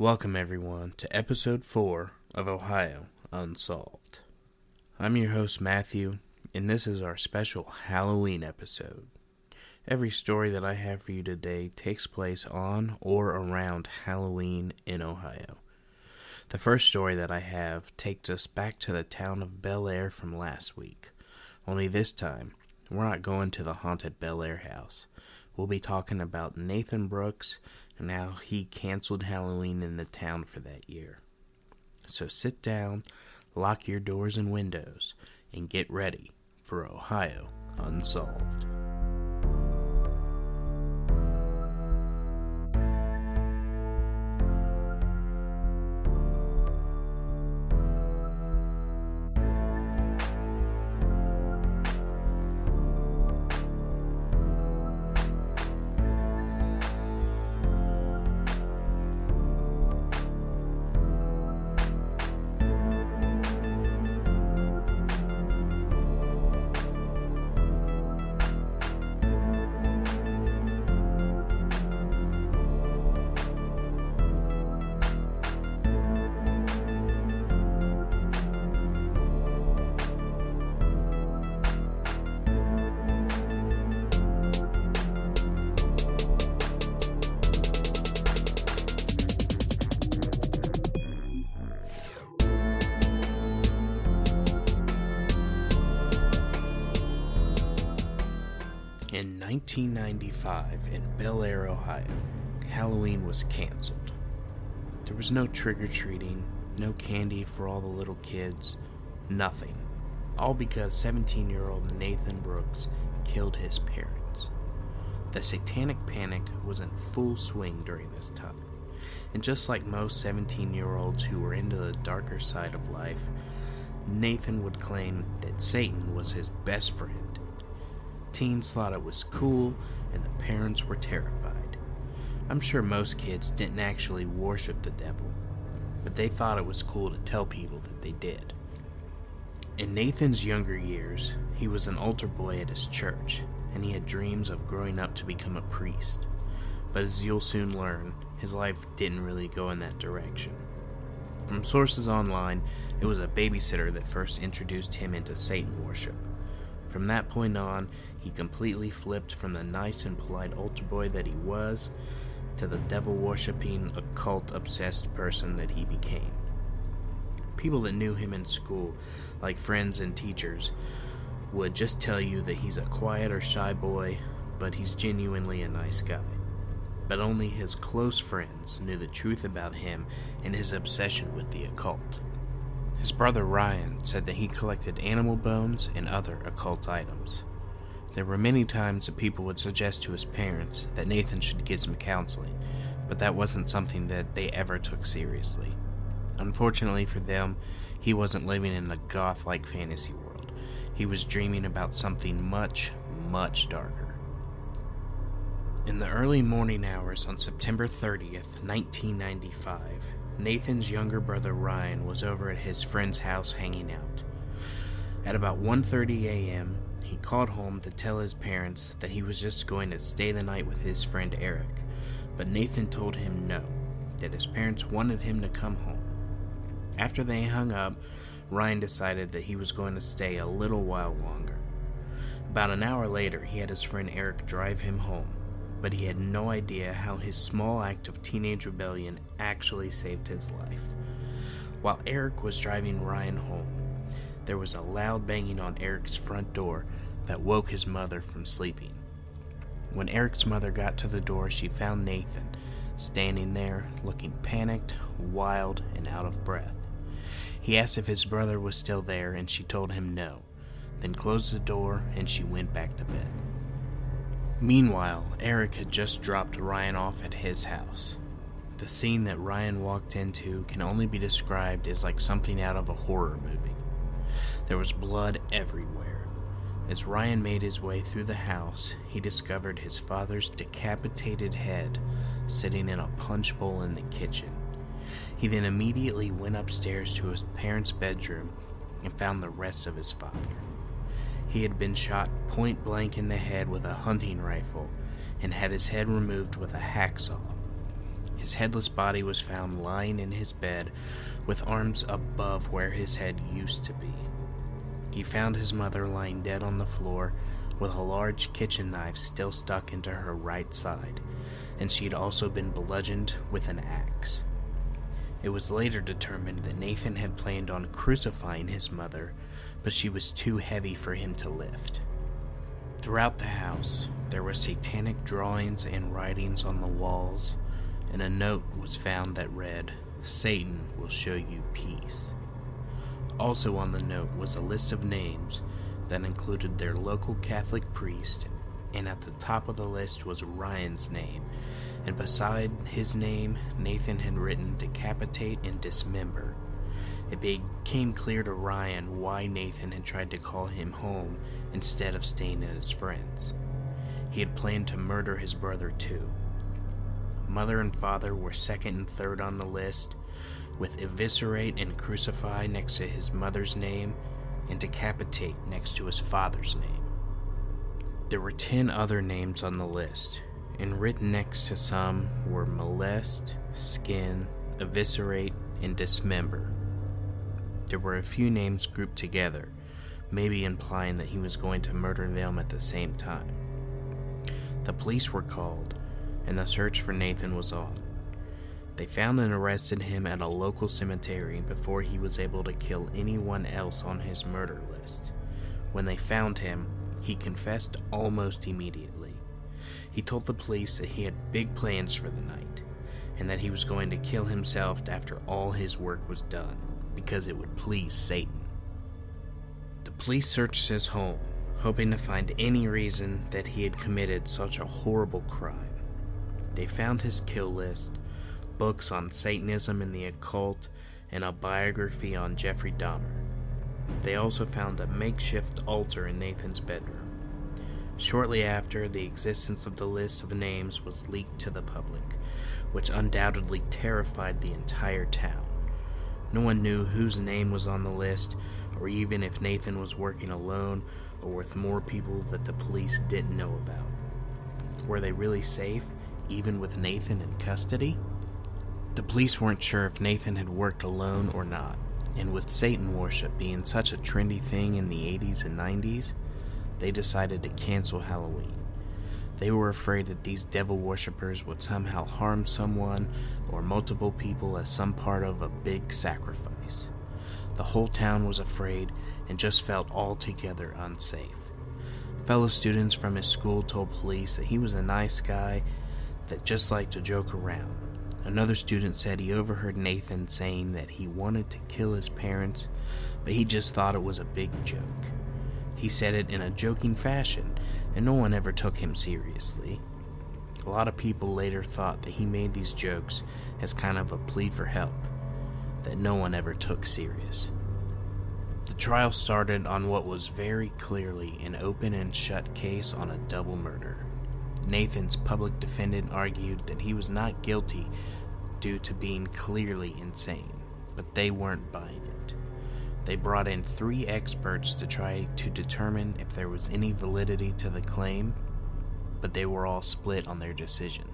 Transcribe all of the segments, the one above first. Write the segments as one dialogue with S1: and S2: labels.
S1: Welcome, everyone, to episode 4 of Ohio Unsolved. I'm your host, Matthew, and this is our special Halloween episode. Every story that I have for you today takes place on or around Halloween in Ohio. The first story that I have takes us back to the town of Bellaire from last week. Only this time, we're not going to the haunted Bellaire house. We'll be talking about Nathan Brooks and how he canceled Halloween in the town for that year. So sit down, lock your doors and windows, and get ready for Ohio Unsolved. 1995, in Bellaire, Ohio, Halloween was canceled. There was no trick or treating, no candy for all the little kids, nothing. All because 17 year old Nathan Brooks killed his parents. The satanic panic was in full swing during this time. And just like most 17 year olds who were into the darker side of life, Nathan would claim that Satan was his best friend Teens thought it was cool, and the parents were terrified. I'm sure most kids didn't actually worship the devil, but they thought it was cool to tell people that they did. In Nathan's younger years, he was an altar boy at his church, and he had dreams of growing up to become a priest. But as you'll soon learn, his life didn't really go in that direction. From sources online, it was a babysitter that first introduced him into Satan worship. From that point on, he completely flipped from the nice and polite altar boy that he was to the devil worshipping, occult obsessed person that he became. People that knew him in school, like friends and teachers, would just tell you that he's a quiet or shy boy, but he's genuinely a nice guy. But only his close friends knew the truth about him and his obsession with the occult. His brother Ryan said that he collected animal bones and other occult items. There were many times that people would suggest to his parents that Nathan should get some counseling, but that wasn't something that they ever took seriously. Unfortunately for them, he wasn't living in a goth like fantasy world. He was dreaming about something much, much darker. In the early morning hours on September 30th, 1995, Nathan's younger brother Ryan was over at his friend's house hanging out. At about 1:30 a.m., he called home to tell his parents that he was just going to stay the night with his friend Eric, but Nathan told him no, that his parents wanted him to come home. After they hung up, Ryan decided that he was going to stay a little while longer. About an hour later, he had his friend Eric drive him home but he had no idea how his small act of teenage rebellion actually saved his life. While Eric was driving Ryan home, there was a loud banging on Eric's front door that woke his mother from sleeping. When Eric's mother got to the door, she found Nathan standing there, looking panicked, wild, and out of breath. He asked if his brother was still there, and she told him no, then closed the door and she went back to bed. Meanwhile, Eric had just dropped Ryan off at his house. The scene that Ryan walked into can only be described as like something out of a horror movie. There was blood everywhere. As Ryan made his way through the house, he discovered his father's decapitated head sitting in a punch bowl in the kitchen. He then immediately went upstairs to his parents' bedroom and found the rest of his father. He had been shot point blank in the head with a hunting rifle and had his head removed with a hacksaw. His headless body was found lying in his bed with arms above where his head used to be. He found his mother lying dead on the floor with a large kitchen knife still stuck into her right side, and she had also been bludgeoned with an axe. It was later determined that Nathan had planned on crucifying his mother, but she was too heavy for him to lift. Throughout the house, there were satanic drawings and writings on the walls, and a note was found that read, Satan will show you peace. Also on the note was a list of names that included their local Catholic priest, and at the top of the list was Ryan's name, and beside his name, Nathan had written decapitate and dismember. It became clear to Ryan why Nathan had tried to call him home instead of staying at his friend's. He had planned to murder his brother too. Mother and father were second and third on the list, with eviscerate and crucify next to his mother's name and decapitate next to his father's name. There were 10 other names on the list, and written next to some were molest, skin, eviscerate, and dismember. There were a few names grouped together, maybe implying that he was going to murder them at the same time. The police were called, and the search for Nathan was on. They found and arrested him at a local cemetery before he was able to kill anyone else on his murder list. When they found him, he confessed almost immediately. He told the police that he had big plans for the night, and that he was going to kill himself after all his work was done, because it would please Satan. The police searched his home, hoping to find any reason that he had committed such a horrible crime. They found his kill list, books on Satanism and the occult, and a biography on Jeffrey Dahmer. They also found a makeshift altar in Nathan's bedroom. Shortly after, the existence of the list of names was leaked to the public, which undoubtedly terrified the entire town. No one knew whose name was on the list, or even if Nathan was working alone or with more people that the police didn't know about. Were they really safe, even with Nathan in custody? The police weren't sure if Nathan had worked alone or not, and with Satan worship being such a trendy thing in the 80s and 90s, they decided to cancel Halloween. They were afraid that these devil worshippers would somehow harm someone or multiple people as some part of a big sacrifice. The whole town was afraid and just felt altogether unsafe. Fellow students from his school told police that he was a nice guy that just liked to joke around Another student said he overheard Nathan saying that he wanted to kill his parents, but he just thought it was a big joke. He said it in a joking fashion, and no one ever took him seriously. A lot of people later thought that he made these jokes as kind of a plea for help, that no one ever took serious. The trial started on what was very clearly an open and shut case on a double murder. Nathan's public defendant argued that he was not guilty due to being clearly insane, but they weren't buying it. They brought in three experts to try to determine if there was any validity to the claim, but they were all split on their decision.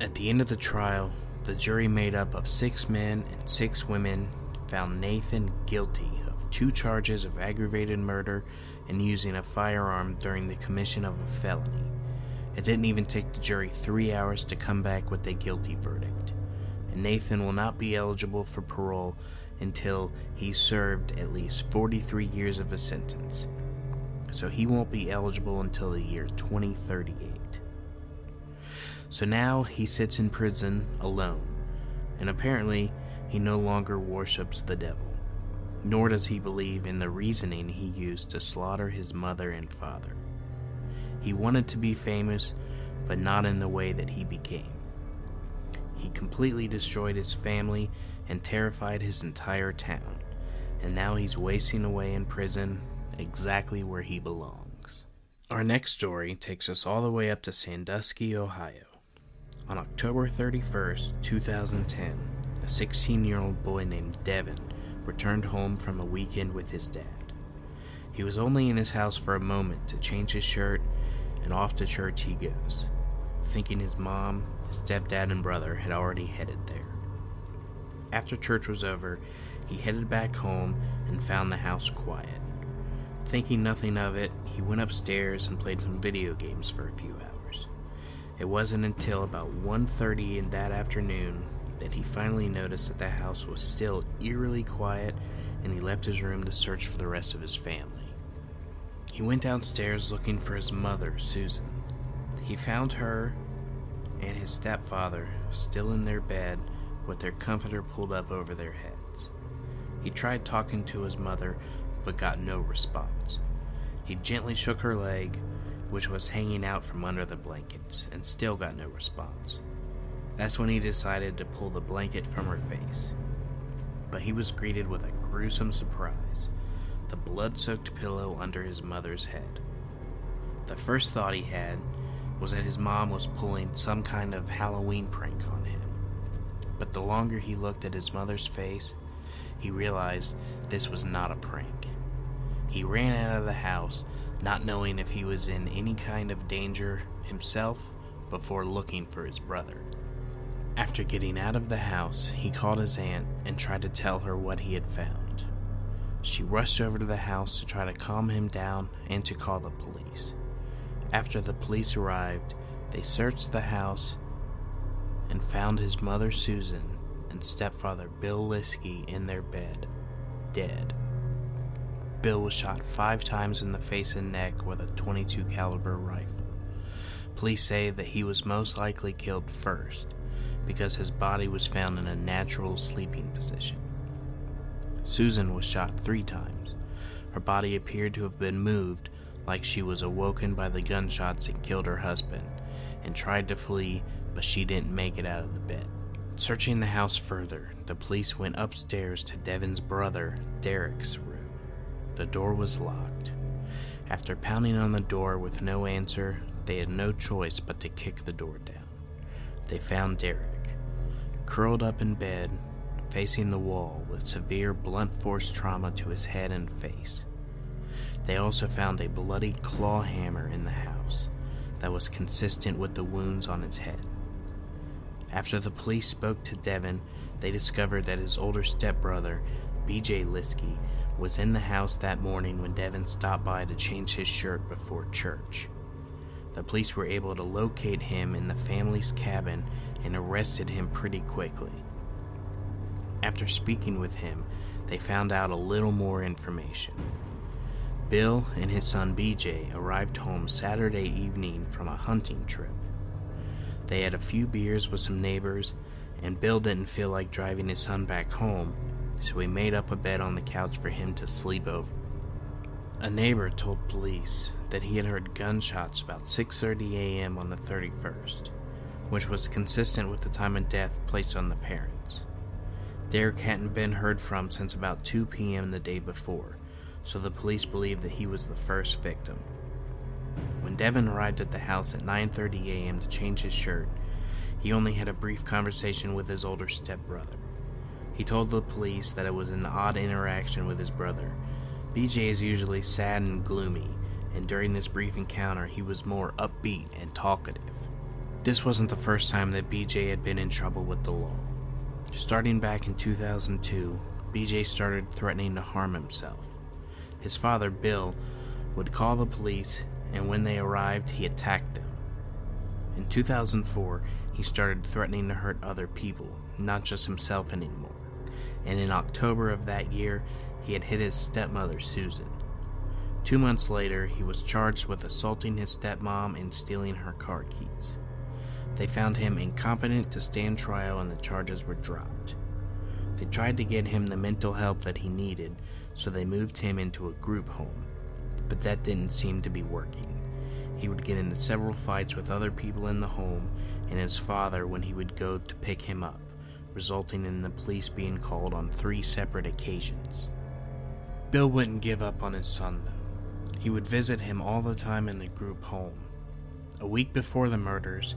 S1: At the end of the trial, the jury, made up of six men and six women, found Nathan guilty of two charges of aggravated murder and using a firearm during the commission of a felony. It didn't even take the jury three hours to come back with a guilty verdict and Nathan will not be eligible for parole until he's served at least 43 years of his sentence. So he won't be eligible until the year 2038. So now he sits in prison alone, and apparently he no longer worships the devil, nor does he believe in the reasoning he used to slaughter his mother and father. He wanted to be famous, but not in the way that he became. He completely destroyed his family and terrified his entire town, and now he's wasting away in prison exactly where he belongs. Our next story takes us all the way up to Sandusky, Ohio. On October 31st, 2010, a 16 year old boy named Devin returned home from a weekend with his dad. He was only in his house for a moment to change his shirt, and off to church he goes. thinking his mom, stepdad, and brother had already headed there. After church was over, he headed back home and found the house quiet. Thinking nothing of it, he went upstairs and played some video games for a few hours. It wasn't until about 1:30 in that afternoon that he finally noticed that the house was still eerily quiet and he left his room to search for the rest of his family. He went downstairs looking for his mother, Susan. He found her and his stepfather still in their bed with their comforter pulled up over their heads. He tried talking to his mother but got no response. He gently shook her leg, which was hanging out from under the blankets, and still got no response. That's when he decided to pull the blanket from her face. But he was greeted with a gruesome surprise the blood soaked pillow under his mother's head. The first thought he had was that his mom was pulling some kind of Halloween prank on him. But the longer he looked at his mother's face, he realized this was not a prank. He ran out of the house, not knowing if he was in any kind of danger himself before looking for his brother. After getting out of the house, he called his aunt and tried to tell her what he had found. She rushed over to the house to try to calm him down and to call the police. After the police arrived, they searched the house and found his mother Susan and stepfather Bill Liskey in their bed, dead. Bill was shot five times in the face and neck with a 22 caliber rifle. Police say that he was most likely killed first because his body was found in a natural sleeping position. Susan was shot three times. Her body appeared to have been moved like she was awoken by the gunshots that killed her husband and tried to flee, but she didn't make it out of the bed. Searching the house further, the police went upstairs to Devin's brother, Derek's room. The door was locked. After pounding on the door with no answer, they had no choice but to kick the door down. They found Derek, curled up in bed, facing the wall with severe blunt force trauma to his head and face. They also found a bloody claw hammer in the house that was consistent with the wounds on its head. After the police spoke to Devin, they discovered that his older stepbrother, BJ Liskey, was in the house that morning when Devin stopped by to change his shirt before church. The police were able to locate him in the family's cabin and arrested him pretty quickly. After speaking with him, they found out a little more information. Bill and his son BJ arrived home Saturday evening from a hunting trip. They had a few beers with some neighbors, and Bill didn't feel like driving his son back home, so he made up a bed on the couch for him to sleep over. A neighbor told police that he had heard gunshots about 6:30 a.m. on the 31st, which was consistent with the time of death placed on the parents. Derek hadn't been heard from since about 2 p.m. the day before, so the police believed that he was the first victim. When Devin arrived at the house at 9:30 a.m. to change his shirt, he only had a brief conversation with his older stepbrother. He told the police that it was an odd interaction with his brother. BJ is usually sad and gloomy, and during this brief encounter, he was more upbeat and talkative. This wasn't the first time that BJ had been in trouble with the law. Starting back in 2002, BJ started threatening to harm himself. His father, Bill, would call the police, and when they arrived, he attacked them. In 2004, he started threatening to hurt other people, not just himself anymore and in October of that year, he had hit his stepmother, Susan. Two months later, he was charged with assaulting his stepmom and stealing her car keys. They found him incompetent to stand trial and the charges were dropped. They tried to get him the mental help that he needed, so they moved him into a group home, but that didn't seem to be working. He would get into several fights with other people in the home and his father when he would go to pick him up resulting in the police being called on three separate occasions. Bill wouldn't give up on his son, though. He would visit him all the time in the group home. A week before the murders,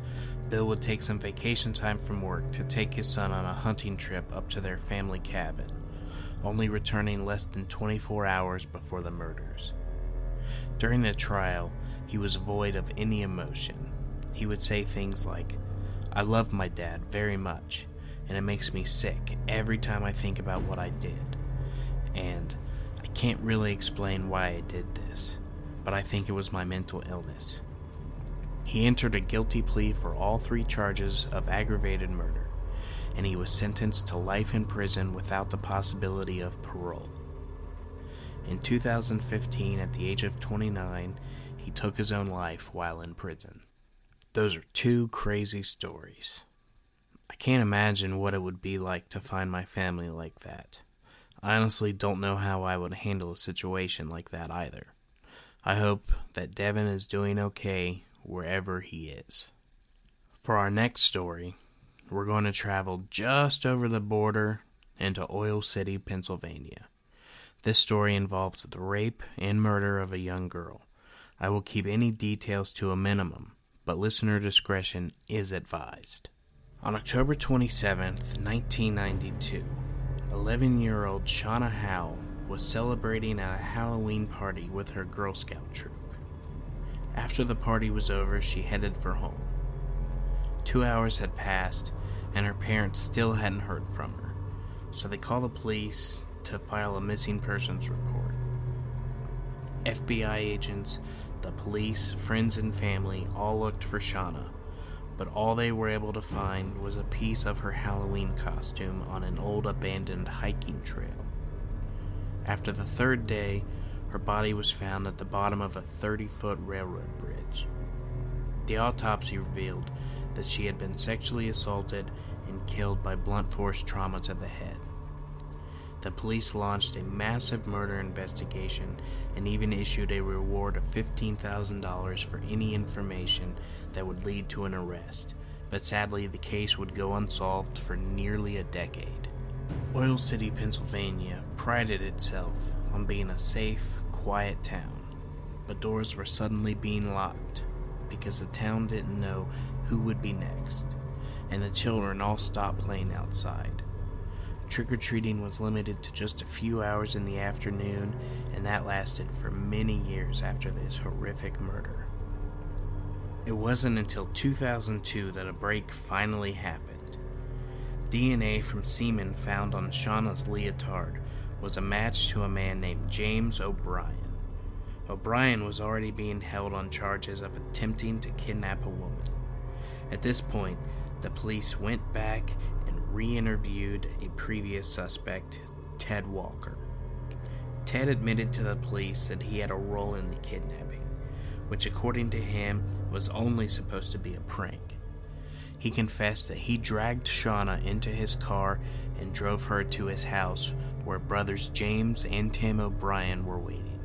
S1: Bill would take some vacation time from work to take his son on a hunting trip up to their family cabin, only returning less than 24 hours before the murders. During the trial, he was void of any emotion. He would say things like, I love my dad very much, and it makes me sick every time I think about what I did. And I can't really explain why I did this, but I think it was my mental illness. He entered a guilty plea for all three charges of aggravated murder, and he was sentenced to life in prison without the possibility of parole. In 2015, at the age of 29, he took his own life while in prison. Those are two crazy stories. I can't imagine what it would be like to find my family like that. I honestly don't know how I would handle a situation like that either. I hope that Devin is doing okay wherever he is. For our next story, we're going to travel just over the border into Oil City, Pennsylvania. This story involves the rape and murder of a young girl. I will keep any details to a minimum, but listener discretion is advised. On October 27, 1992, 11 year old Shauna Howe was celebrating at a Halloween party with her Girl Scout troop. After the party was over, she headed for home. Two hours had passed, and her parents still hadn't heard from her, so they called the police to file a missing persons report. FBI agents, the police, friends, and family all looked for Shauna, but all they were able to find was a piece of her Halloween costume on an old abandoned hiking trail. After the third day, her body was found at the bottom of a 30 foot railroad bridge. The autopsy revealed that she had been sexually assaulted and killed by blunt force trauma to the head. The police launched a massive murder investigation and even issued a reward of $15,000 for any information that would lead to an arrest, but sadly, the case would go unsolved for nearly a decade. Oil City, Pennsylvania prided itself on being a safe, quiet town, but doors were suddenly being locked because the town didn't know who would be next, and the children all stopped playing outside. Trick or treating was limited to just a few hours in the afternoon, and that lasted for many years after this horrific murder. It wasn't until 2002 that a break finally happened. DNA from semen found on Shauna's leotard was a match to a man named James O'Brien. O'Brien was already being held on charges of attempting to kidnap a woman. At this point, the police went back and re interviewed a previous suspect, Ted Walker. Ted admitted to the police that he had a role in the kidnapping, which, according to him, was only supposed to be a prank. He confessed that he dragged Shauna into his car and drove her to his house where brothers James and Tim O'Brien were waiting.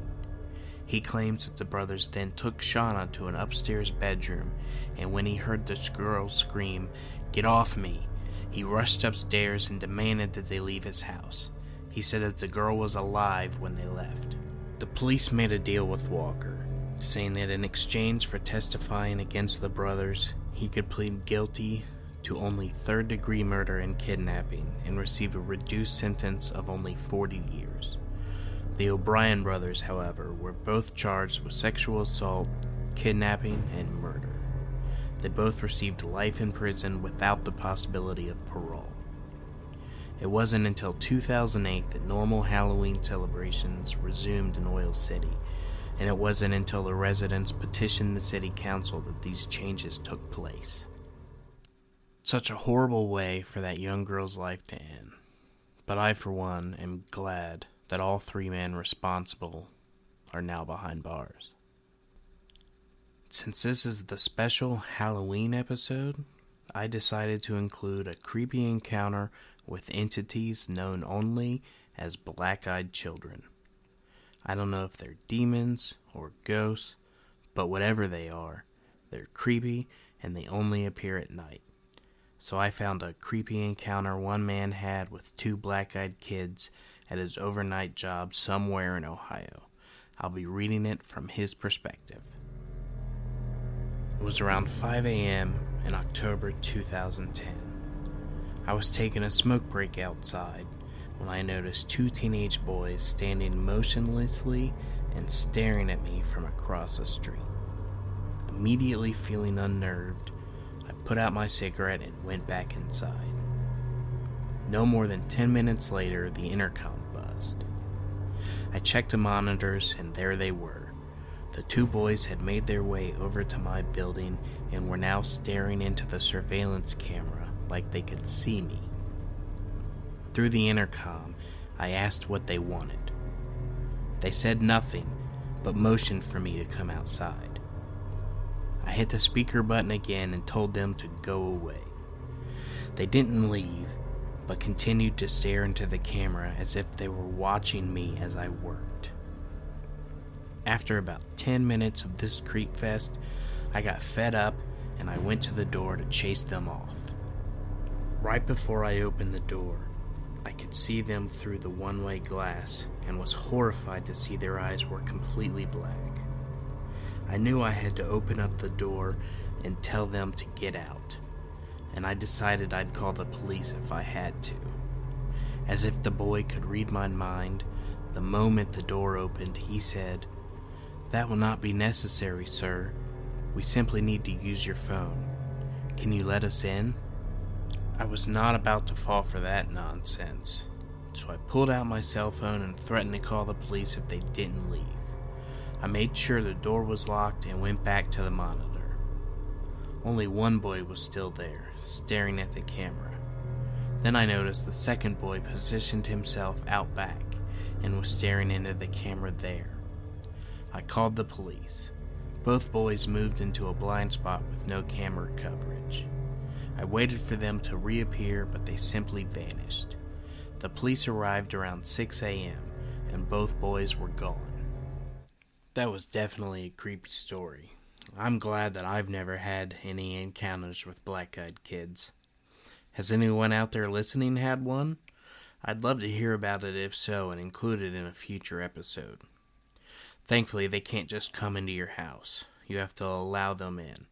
S1: He claims that the brothers then took Shauna to an upstairs bedroom, and when he heard this girl scream, Get off me! He rushed upstairs and demanded that they leave his house. He said that the girl was alive when they left. The police made a deal with Walker, saying that in exchange for testifying against the brothers, he could plead guilty to only third degree murder and kidnapping and receive a reduced sentence of only 40 years. The O'Brien brothers, however, were both charged with sexual assault, kidnapping, and murder. They both received life in prison without the possibility of parole. It wasn't until 2008 that normal Halloween celebrations resumed in Oil City, and it wasn't until the residents petitioned the city council that these changes took place. Such a horrible way for that young girl's life to end. But I, for one, am glad that all three men responsible are now behind bars. Since this is the special Halloween episode, I decided to include a creepy encounter with entities known only as black eyed children. I don't know if they're demons or ghosts, but whatever they are, they're creepy and they only appear at night. So I found a creepy encounter one man had with two black eyed kids at his overnight job somewhere in Ohio. I'll be reading it from his perspective. It was around 5 a.m. in October 2010. I was taking a smoke break outside when I noticed two teenage boys standing motionlessly and staring at me from across the street. Immediately feeling unnerved, I put out my cigarette and went back inside. No more than 10 minutes later, the intercom buzzed. I checked the monitors, and there they were. The two boys had made their way over to my building and were now staring into the surveillance camera like they could see me. Through the intercom, I asked what they wanted. They said nothing, but motioned for me to come outside. I hit the speaker button again and told them to go away. They didn't leave, but continued to stare into the camera as if they were watching me as I worked. After about 10 minutes of this creep fest, I got fed up and I went to the door to chase them off. Right before I opened the door, could see them through the one way glass and was horrified to see their eyes were completely black. I knew I had to open up the door and tell them to get out, and I decided I'd call the police if I had to. As if the boy could read my mind, the moment the door opened, he said, That will not be necessary, sir. We simply need to use your phone. Can you let us in? I was not about to fall for that nonsense, so I pulled out my cell phone and threatened to call the police if they didn't leave. I made sure the door was locked and went back to the monitor. Only one boy was still there, staring at the camera. Then I noticed the second boy positioned himself out back and was staring into the camera there. I called the police. Both boys moved into a blind spot with no camera coverage. I waited for them to reappear, but they simply vanished. The police arrived around 6 a.m., and both boys were gone. That was definitely a creepy story. I'm glad that I've never had any encounters with black eyed kids. Has anyone out there listening had one? I'd love to hear about it if so and include it in a future episode. Thankfully, they can't just come into your house. You have to allow them in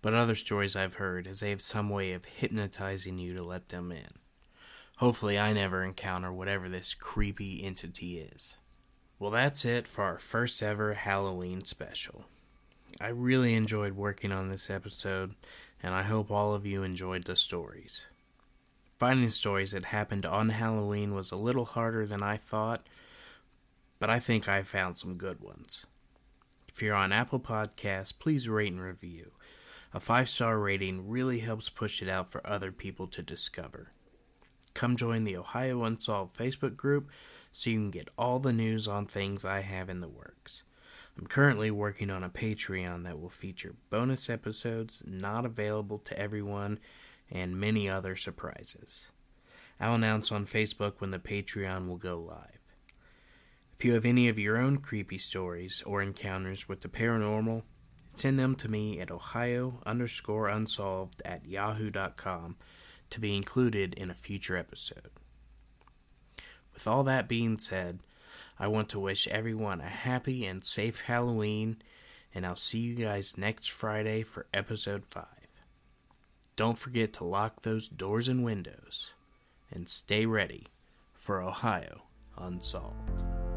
S1: but other stories I've heard is they have some way of hypnotizing you to let them in. Hopefully, I never encounter whatever this creepy entity is. Well, that's it for our first ever Halloween special. I really enjoyed working on this episode, and I hope all of you enjoyed the stories. Finding stories that happened on Halloween was a little harder than I thought, but I think I found some good ones. If you're on Apple Podcasts, please rate and review. A five star rating really helps push it out for other people to discover. Come join the Ohio Unsolved Facebook group so you can get all the news on things I have in the works. I'm currently working on a Patreon that will feature bonus episodes not available to everyone and many other surprises. I'll announce on Facebook when the Patreon will go live. If you have any of your own creepy stories or encounters with the paranormal, Send them to me at ohio underscore unsolved at yahoo.com to be included in a future episode. With all that being said, I want to wish everyone a happy and safe Halloween, and I'll see you guys next Friday for episode 5. Don't forget to lock those doors and windows, and stay ready for Ohio Unsolved.